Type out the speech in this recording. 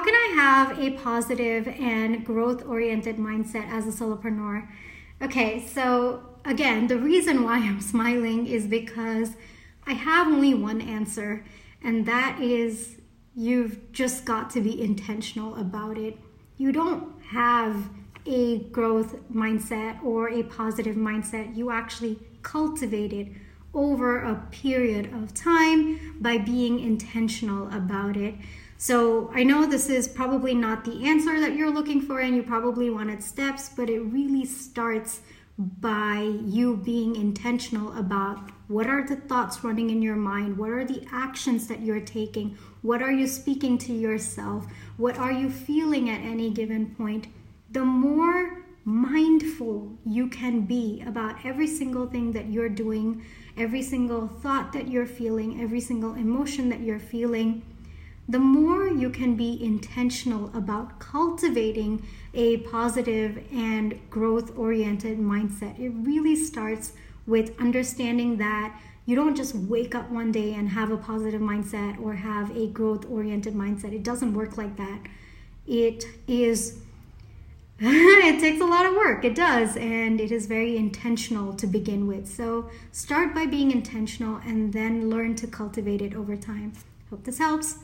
how can I have a positive and growth oriented mindset as a solopreneur? Okay, so again, the reason why I'm smiling is because I have only one answer, and that is you've just got to be intentional about it. You don't have a growth mindset or a positive mindset, you actually cultivate it over a period of time by being intentional about it. So, I know this is probably not the answer that you're looking for, and you probably wanted steps, but it really starts by you being intentional about what are the thoughts running in your mind, what are the actions that you're taking, what are you speaking to yourself, what are you feeling at any given point. The more mindful you can be about every single thing that you're doing, every single thought that you're feeling, every single emotion that you're feeling, the more you can be intentional about cultivating a positive and growth oriented mindset. It really starts with understanding that you don't just wake up one day and have a positive mindset or have a growth oriented mindset. It doesn't work like that. It is it takes a lot of work. It does. And it is very intentional to begin with. So start by being intentional and then learn to cultivate it over time. Hope this helps.